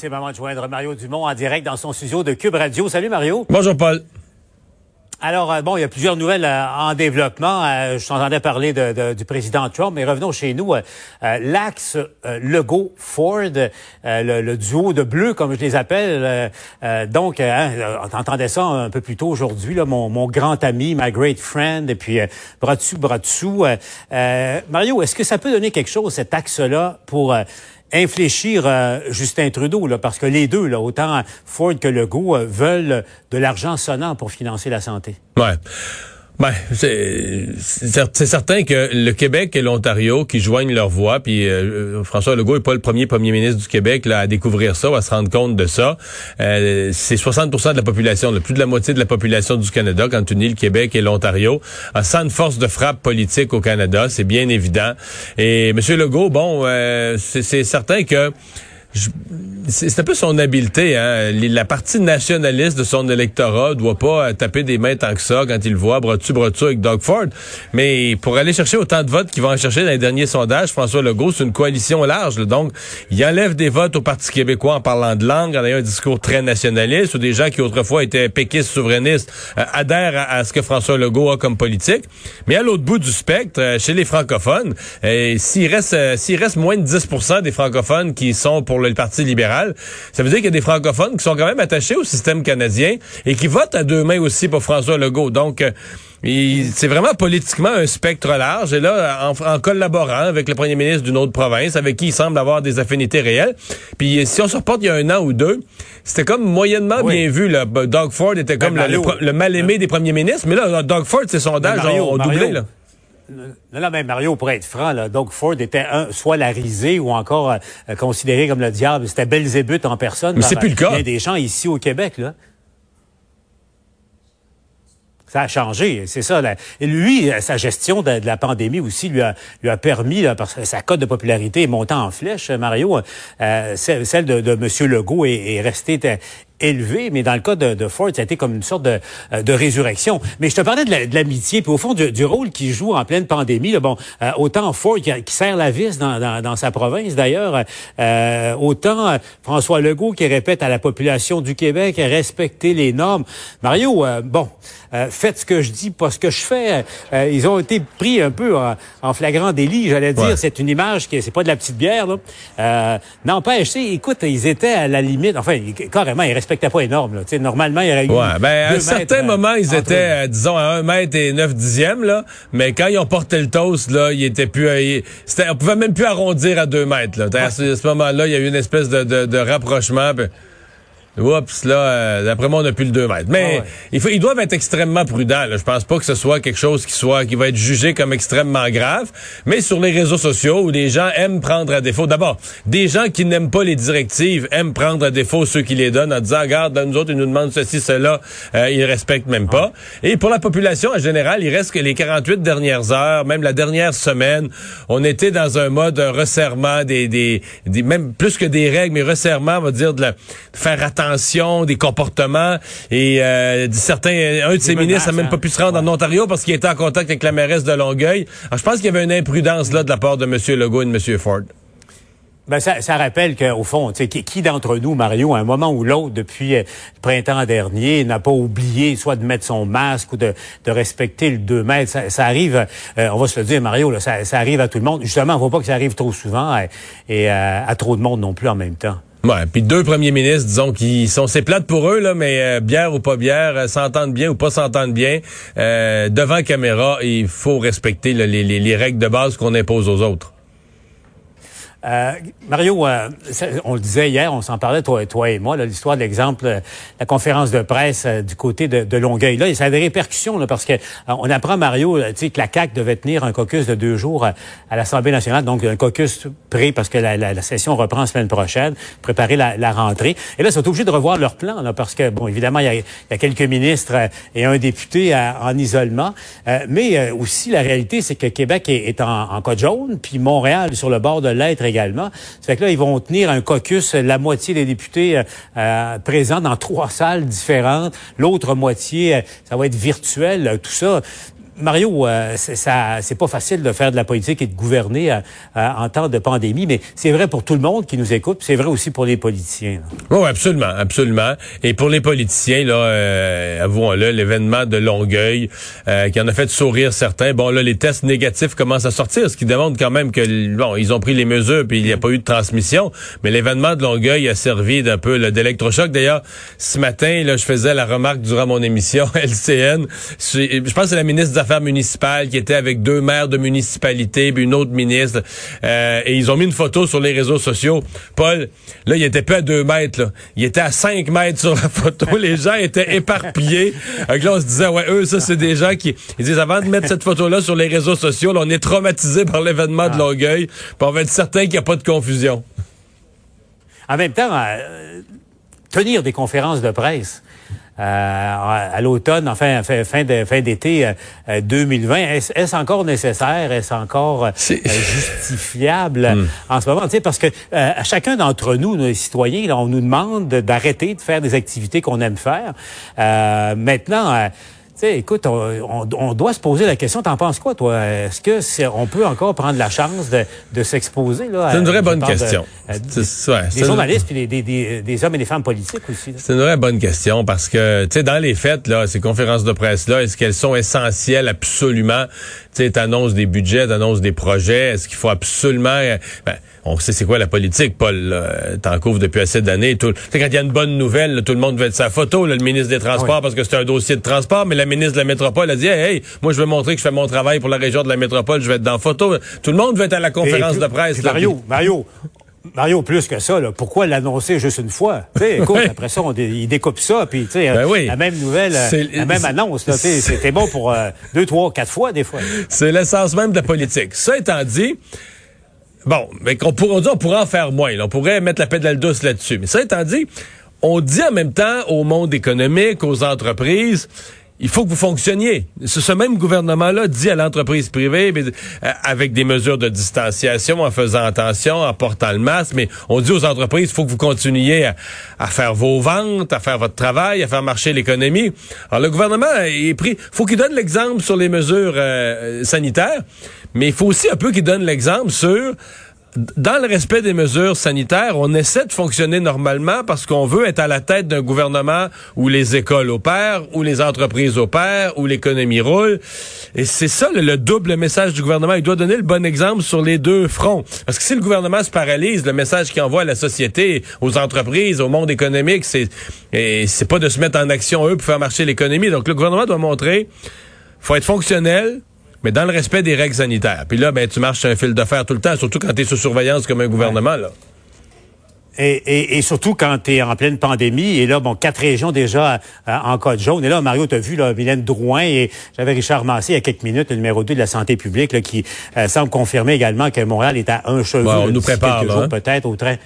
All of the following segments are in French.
C'est le moment de joindre Mario Dumont en direct dans son studio de Cube Radio. Salut Mario. Bonjour Paul. Alors, euh, bon, il y a plusieurs nouvelles euh, en développement. Euh, je t'entendais parler de, du président Trump, mais revenons chez nous. L'axe Legault-Ford, le, duo de bleu, comme je les appelle. donc, hein, on entendait ça un peu plus tôt aujourd'hui, mon, mon grand ami, my great friend, et puis bras dessus, bras dessous. Mario, est-ce que ça peut donner quelque chose, cet axe-là, pour infléchir euh, Justin Trudeau, là, parce que les deux, là, autant Ford que Legault, euh, veulent de l'argent sonnant pour financer la santé. Ben, c'est certain que le Québec et l'Ontario qui joignent leur voix, puis euh, François Legault est pas le premier premier ministre du Québec là, à découvrir ça, à se rendre compte de ça. Euh, c'est 60% de la population, plus de la moitié de la population du Canada, quand tu unis le Québec et l'Ontario, sans une force de frappe politique au Canada, c'est bien évident. Et M. Legault, bon, euh, c'est certain que c'est un peu son habileté. Hein? La partie nationaliste de son électorat doit pas euh, taper des mains tant que ça quand il voit bras dessus, bras dessus avec Doug Ford. Mais pour aller chercher autant de votes qu'il va en chercher dans les derniers sondages, François Legault, c'est une coalition large. Donc, il enlève des votes au Parti québécois en parlant de langue, en ayant un discours très nationaliste, ou des gens qui autrefois étaient péquistes, souverainistes, euh, adhèrent à, ce que François Legault a comme politique. Mais à l'autre bout du spectre, euh, chez les francophones, s'il reste, s'il reste moins de 10% des francophones qui sont pour le Parti libéral, ça veut dire qu'il y a des francophones qui sont quand même attachés au système canadien et qui votent à deux mains aussi pour François Legault. Donc, euh, c'est vraiment politiquement un spectre large. Et là, en, collaborant avec le premier ministre d'une autre province, avec qui il semble avoir des affinités réelles. Puis si on se reporte il y a un an ou deux, c'était comme moyennement bien vu. Là. Doug Ford était comme ben, le, mal-aimé des premiers ministres. Mais là, Doug Ford, ses sondages ben, ont, doublé. Là. Non, non, mais Mario, pour être franc, là, Doug Ford était un, soit la risée ou encore euh, considéré comme le diable. C'était Belzébuth en personne. Mais c'est plus le cas. Il y a des gens ici au Québec, là. Ça a changé, c'est ça. Et lui, sa gestion de, la pandémie aussi lui a, lui a permis, parce que sa cote de popularité est montée en flèche, Mario. Euh, celle de, de M. Legault est, est restée élevé, mais dans le cas de, de, Ford, ça a été comme une sorte de, euh, de résurrection. Mais je te parlais de l'amitié, puis au fond du, rôle qu'il joue en pleine pandémie. Là, bon, euh, autant Ford qui, qui, serre la vis dans, dans, dans sa province d'ailleurs, euh, autant François Legault qui répète à la population du Québec respecter les normes. Mario, bon, faites ce que je dis, pas ce que je fais. ils ont été pris un peu en, flagrant délit, j'allais dire. C'est une image qui, c'est pas de la petite bière là. N'empêche, écoute, ils étaient à la limite. Enfin, carrément, ils respectait pas énorme. Là. normalement, il y aurait eu. Ouais, ben, à un certain moment, ils étaient, euh, disons, à 1 mètre et 9 dixièmes, là. Mais quand ils ont porté le toast, là, ils étaient plus. Euh, on pouvait même plus arrondir à 2 mètres. Là. À ce, moment-là, il y a eu une espèce de, de, de rapprochement. Oups, là, euh, d'après moi, on n'a plus le 2 mètres. Mais ah il faut, ils doivent être extrêmement prudents. Là. Je pense pas que ce soit quelque chose qui soit qui va être jugé comme extrêmement grave. Mais sur les réseaux sociaux où les gens aiment prendre à défaut, d'abord, des gens qui n'aiment pas les directives aiment prendre à défaut ceux qui les donnent en disant, regarde, nous autres, ils nous demandent ceci, cela, euh, ils respectent même pas. Et pour la population en général, il reste que les 48 dernières heures, même la dernière semaine, on était dans un mode resserrement des, des, des même plus que des règles, mais resserrement, on va dire, de, la, de faire attention des comportements. Et euh, certains, un de ces ministres n'a même pas pu se rendre en Ontario parce qu'il était en contact avec la mairesse de Longueuil. Alors, je pense qu'il y avait une imprudence là de la part de M. Legault et de M. Ford. Ben ça, ça rappelle qu'au fond, qui, qui d'entre nous, Mario, à un moment ou l'autre, depuis euh, le printemps dernier, n'a pas oublié soit de mettre son masque ou de, de respecter le 2 mètres? Ça, ça arrive, euh, on va se le dire, Mario, là, ça, ça, arrive à tout le monde. Justement, on ne faut pas que ça arrive trop souvent et, et à trop de monde non plus en même temps. Ouais, puis deux premiers ministres, disons, qui sont c'est plate pour eux là, mais euh, bière ou pas bière, euh, s'entendent bien ou pas s'entendent bien, euh, devant caméra, il faut respecter les, les, les, règles de base qu'on impose aux autres. Euh, Mario, euh, on le disait hier, on s'en parlait, toi, et moi, l'histoire de l'exemple, euh, la conférence de presse du côté de, Longueuil. Là, ça a des répercussions là, parce que on apprend, Mario, que la CAQ devait tenir un caucus de deux jours à, l'Assemblée nationale, donc un caucus prêt parce que la, session reprend la semaine prochaine, préparer la, rentrée. Et là, ils sont obligés de revoir leur plan, là, parce que, bon, évidemment, il y a, quelques ministres et un député en isolement, mais aussi la réalité, c'est que Québec est, est en, en code jaune, puis Montréal sur le bord de l'être également. Ça fait que là, ils vont tenir un caucus, la moitié des députés euh, euh, présents dans trois salles différentes, l'autre moitié, euh, ça va être virtuel, tout ça. Mario, euh, ça, c'est pas facile de faire de la politique et de gouverner euh, euh, en temps de pandémie, mais c'est vrai pour tout le monde qui nous écoute, c'est vrai aussi pour les politiciens. Oui, absolument, absolument. Et pour les politiciens, là, euh, avouons-le, l'événement de Longueuil qui en a fait sourire certains. Bon, là, les tests négatifs commencent à sortir, ce qui démontre quand même que bon, ils ont pris les mesures puis il n'y a pas eu de transmission. Mais l'événement de Longueuil a servi d'un peu d'électrochoc. D'ailleurs, ce matin, là, je faisais la remarque durant mon émission LCN. Je pense que c'est la ministre des municipale qui était avec deux maires de municipalité, puis une autre ministre. Euh, et ils ont mis une photo sur les réseaux sociaux. Paul, là, il était pas à deux mètres, là. Il était à cinq mètres sur la photo. les gens étaient éparpillés. Donc là, on se disait, ouais, eux, ça, c'est des gens qui, ils disent, avant de mettre cette photo-là sur les réseaux sociaux, là, on est traumatisé par l'événement de ah. Longueuil, puis on va être certain qu'il n'y a pas de confusion. En même temps, euh, tenir des conférences de presse, à l'automne, enfin fin, fin d'été 2020. Euh, euh, est-ce encore nécessaire? Est-ce encore justifiable? Hmm. en ce moment? parce que chacun d'entre nous, nos citoyens, on nous demande d'arrêter de faire des activités qu'on aime faire. maintenant, écoute, on, doit se poser la question. T'en penses quoi, toi? Est-ce que on peut encore prendre la chance de, s'exposer là C'est une vraie bonne question. des journalistes puis des, hommes et des femmes politiques aussi. C'est une vraie bonne question parce que, tu sais, dans les fêtes là, ces conférences de presse là, est-ce qu'elles sont essentielles absolument? Tu sais, t'annonces des budgets, t'annonces des projets. Est-ce qu'il faut absolument ben, on sait c'est quoi la politique, Paul. T'en couvres depuis assez d'années. Quand il y a une bonne nouvelle, tout le monde veut être sa photo. le ministre des Transports, parce que c'est un dossier de transport, mais la ministre de la Métropole a dit hey, moi je veux montrer que je fais mon travail pour la région de la Métropole, je vais être dans photo. Tout le monde veut être à la conférence de presse. Mario, Mario, Mario, plus que ça, là, pourquoi l'annoncer juste une fois? écoute, après ça, on il découpe ça, puis ben la même nouvelle, la même annonce, c'était bon pour euh, deux, trois, quatre fois des fois. C'est l'essence même de la politique. Ça étant dit, Bon, mais qu'on pourrait, on pourrait en faire moins. On pourrait mettre la pédale douce là-dessus. Mais ça étant dit, on dit en même temps au monde économique, aux entreprises, il faut que vous fonctionniez. Ce même gouvernement-là dit à l'entreprise privée, euh, avec des mesures de distanciation, en faisant attention, en portant le masque, mais on dit aux entreprises, il faut que vous continuiez à, faire vos ventes, à faire votre travail, à faire marcher l'économie. Alors le gouvernement est pris, faut qu'il donne l'exemple sur les mesures euh, sanitaires, mais il faut aussi un peu qu'il donne l'exemple sur dans le respect des mesures sanitaires, on essaie de fonctionner normalement parce qu'on veut être à la tête d'un gouvernement où les écoles opèrent, où les entreprises opèrent, où l'économie roule. Et c'est ça le, double message du gouvernement. Il doit donner le bon exemple sur les deux fronts. Parce que si le gouvernement se paralyse, le message qu'il envoie à la société, aux entreprises, au monde économique, c'est c'est pas de se mettre en action eux pour faire marcher l'économie. Donc le gouvernement doit montrer faut être fonctionnel, mais dans le respect des règles sanitaires. Puis là, ben, tu marches sur un fil de fer tout le temps, surtout quand tu es sous surveillance comme un gouvernement. Là. Et, et, surtout quand tu es en pleine pandémie, et là, bon, quatre régions déjà euh, en code jaune. Et là, Mario, tu as vu là, Mylène Drouin et j'avais Richard Massé il y a quelques minutes, le numéro 2 de la santé publique, là, qui euh, semble confirmer également que Montréal est à un cheveu. on nous prépare, hein. peut-être au train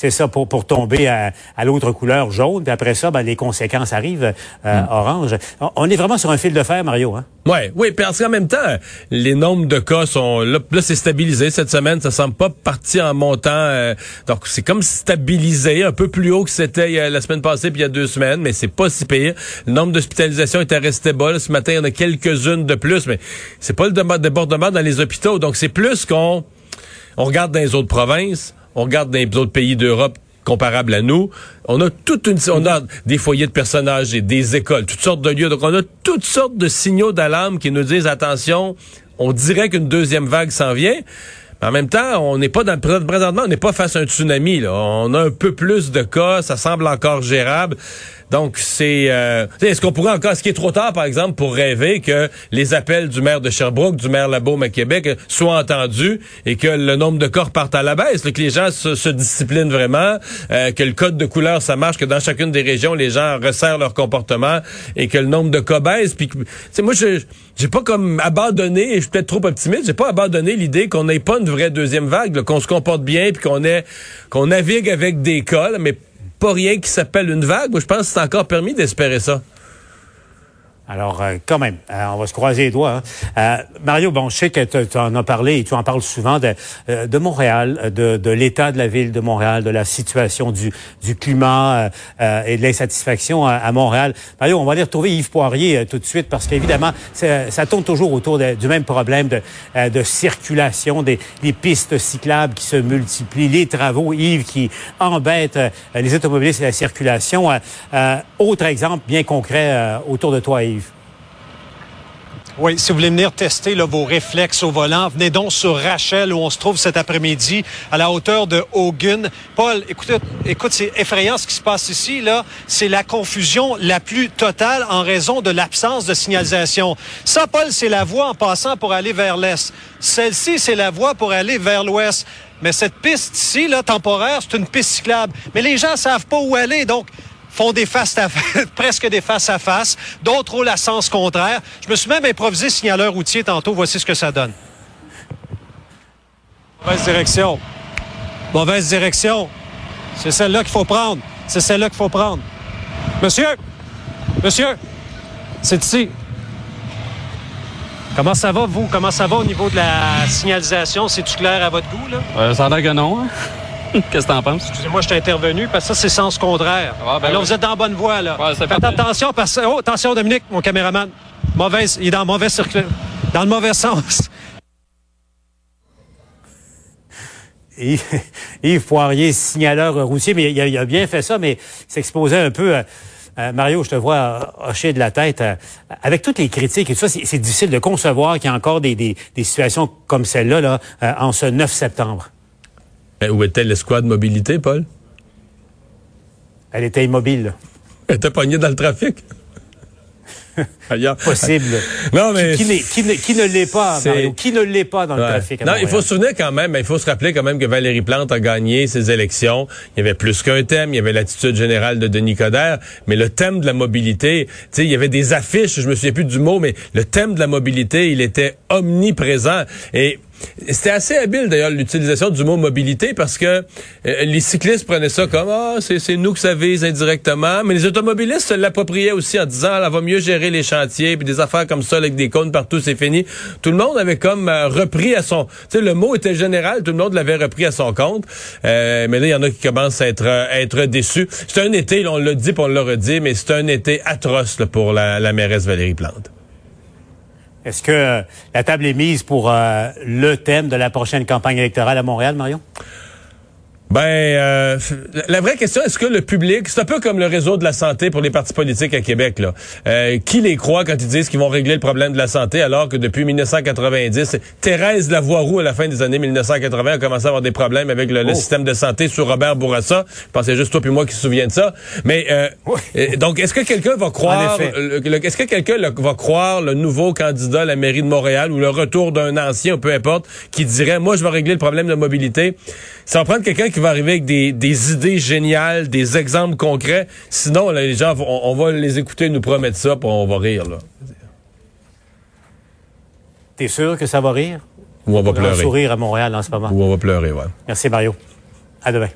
c'est ça pour, pour tomber à, à l'autre couleur jaune. Puis après ça, ben, les conséquences arrivent euh, hmm. orange. On est vraiment sur un fil de fer, Mario. Hein? Ouais, oui, parce qu'en même temps, les nombres de cas sont là, là c'est stabilisé cette semaine. Ça semble pas partir en montant. Euh, donc c'est comme stabilisé, un peu plus haut que c'était la semaine passée puis il y a deux semaines, mais c'est pas si pire. Le nombre d'hospitalisations était resté bas. ce matin, il y en a quelques-unes de plus, mais c'est pas le débordement dans les hôpitaux. Donc c'est plus qu'on on regarde dans les autres provinces on regarde dans les autres pays d'Europe comparables à nous, on a toute une, on a des foyers de personnages et des écoles, toutes sortes de lieux. Donc, on a toutes sortes de signaux d'alarme qui nous disent attention, on dirait qu'une deuxième vague s'en vient. En même temps, on n'est pas dans présentement, on n'est pas face à un tsunami. On a un peu plus de cas, ça semble encore gérable. Donc, c'est... Euh, est-ce qu'on pourrait encore... Est-ce qu'il est trop tard, par exemple, pour rêver que les appels du maire de Sherbrooke, du maire Labaume à Québec soient entendus et que le nombre de corps parte à la baisse, que les gens se, disciplinent vraiment, euh, que le code de couleur, ça marche, que dans chacune des régions, les gens resserrent leur comportement et que le nombre de cas baisse. Puis, moi, je j'ai pas comme abandonné, je suis peut-être trop optimiste, j'ai pas abandonné l'idée qu'on n'ait pas une vraie deuxième vague, qu'on se comporte bien, puis qu'on qu'on navigue avec des cas, mais pas rien qui s'appelle une vague. Moi, je pense que c'est encore permis d'espérer ça. Alors, euh, quand même, euh, on va se croiser les doigts. Hein. Euh, Mario, bon, je sais que tu en as parlé et tu en parles souvent de, de Montréal, de, de l'état de la ville de Montréal, de la situation du, du climat et de l'insatisfaction à, Montréal. Mario, on va aller retrouver Yves Poirier tout de suite parce qu'évidemment, ça tourne toujours autour du même problème de, de circulation, des, des, pistes cyclables qui se multiplient, les travaux, Yves, qui embêtent les automobilistes et la circulation. autre exemple bien concret autour de toi, Yves. Oui, si vous voulez venir tester vos réflexes au volant, venez donc sur Rachel où on se trouve cet après-midi à la hauteur de Hogan. Paul, écoute, écoute, c'est effrayant ce qui se passe ici. Là, c'est la confusion la plus totale en raison de l'absence de signalisation. Ça, Paul, c'est la voie en passant pour aller vers l'est. Celle-ci, c'est la voie pour aller vers l'ouest. Mais cette piste ici, là, temporaire, c'est une piste cyclable. Mais les gens savent pas où aller, donc font des face à presque des face à face, d'autres roulent à sens contraire. Je me suis même improvisé signaleur routier tantôt. Voici ce que ça donne. Mauvaise direction. Mauvaise direction. C'est celle-là qu'il faut prendre. C'est celle-là qu'il faut prendre. Monsieur! Monsieur! C'est ici. Comment ça va, vous? Comment ça va au niveau de la signalisation? C'est-tu clair à votre goût, là? Euh, ça a que non. Hein? Qu'est-ce que t'en penses? Excusez-moi, je t'ai intervenu parce que ça, c'est sens contraire. Ah, ben Alors, vous êtes dans la bonne voie, là. Faites attention parce que... Oh, attention, Dominique, mon caméraman. Mauvaise... Il est dans le mauvais circuit. Dans le mauvais sens. Yves, Poirier, signaleur routier, mais il a, bien fait ça, mais s'exposait un peu... Euh, Mario, je te vois hocher de la tête. Euh, avec toutes les critiques et tout ça, c'est difficile de concevoir qu'il y a encore des, des, situations comme celle-là là, euh, en ce 9 septembre. Où était l'escouade mobilité, Paul? Elle était immobile. Elle était pognée dans le trafic. Possible. Non, mais qui, ne l'est pas, Mario? Qui ne l'est pas dans le trafic? non, il faut se souvenir quand même, il faut se rappeler quand même que Valérie Plante a gagné ses élections. Il y avait plus qu'un thème. Il y avait l'attitude générale de Denis Coderre, mais le thème de la mobilité, tu sais, il y avait des affiches, je me souviens plus du mot, mais le thème de la mobilité, il était omniprésent. Et c'était assez habile d'ailleurs l'utilisation du mot mobilité parce que euh, les cyclistes prenaient ça comme ah c'est nous que ça vise indirectement, mais les automobilistes l'appropriaient aussi en disant ah, va mieux gérer les chantiers puis des affaires comme ça avec des cônes partout c'est fini. Tout le monde avait comme euh, repris à son, tu le mot était général, tout le monde l'avait repris à son compte. Euh, mais là il y en a qui commencent à être être déçus. C'est un été, on l'a dit, on l'a redit, mais c'est un été atroce pour la, la mairesse Valérie Plante. Est-ce que la table est mise pour euh, le thème de la prochaine campagne électorale à Montréal, Marion? Ben, euh, la vraie question, est-ce que le public, c'est un peu comme le réseau de la santé pour les partis politiques à Québec, là. Euh, qui les croit quand ils disent qu'ils vont régler le problème de la santé, alors que depuis 1990, Thérèse Lavoie-Roux, à la fin des années 1980, a commencé à avoir des problèmes avec le, oh. système de santé sous Robert Bourassa. Je pensais juste toi puis moi qui se souviens de ça. Mais euh, donc, est-ce que quelqu'un va croire, est-ce que quelqu'un va croire le nouveau candidat à la mairie de Montréal ou le retour d'un ancien, peu importe, qui dirait, moi, je vais régler le problème de mobilité? Ça va prendre quelqu'un qui va arriver avec des, des, idées géniales, des exemples concrets. Sinon, les gens, on, va les écouter nous promettre ça, puis on va rire. là. T'es sûr que ça va rire? Ou on va pleurer. sourire à Montréal en ce moment. Ou on va pleurer, ouais. Merci, Mario. À demain.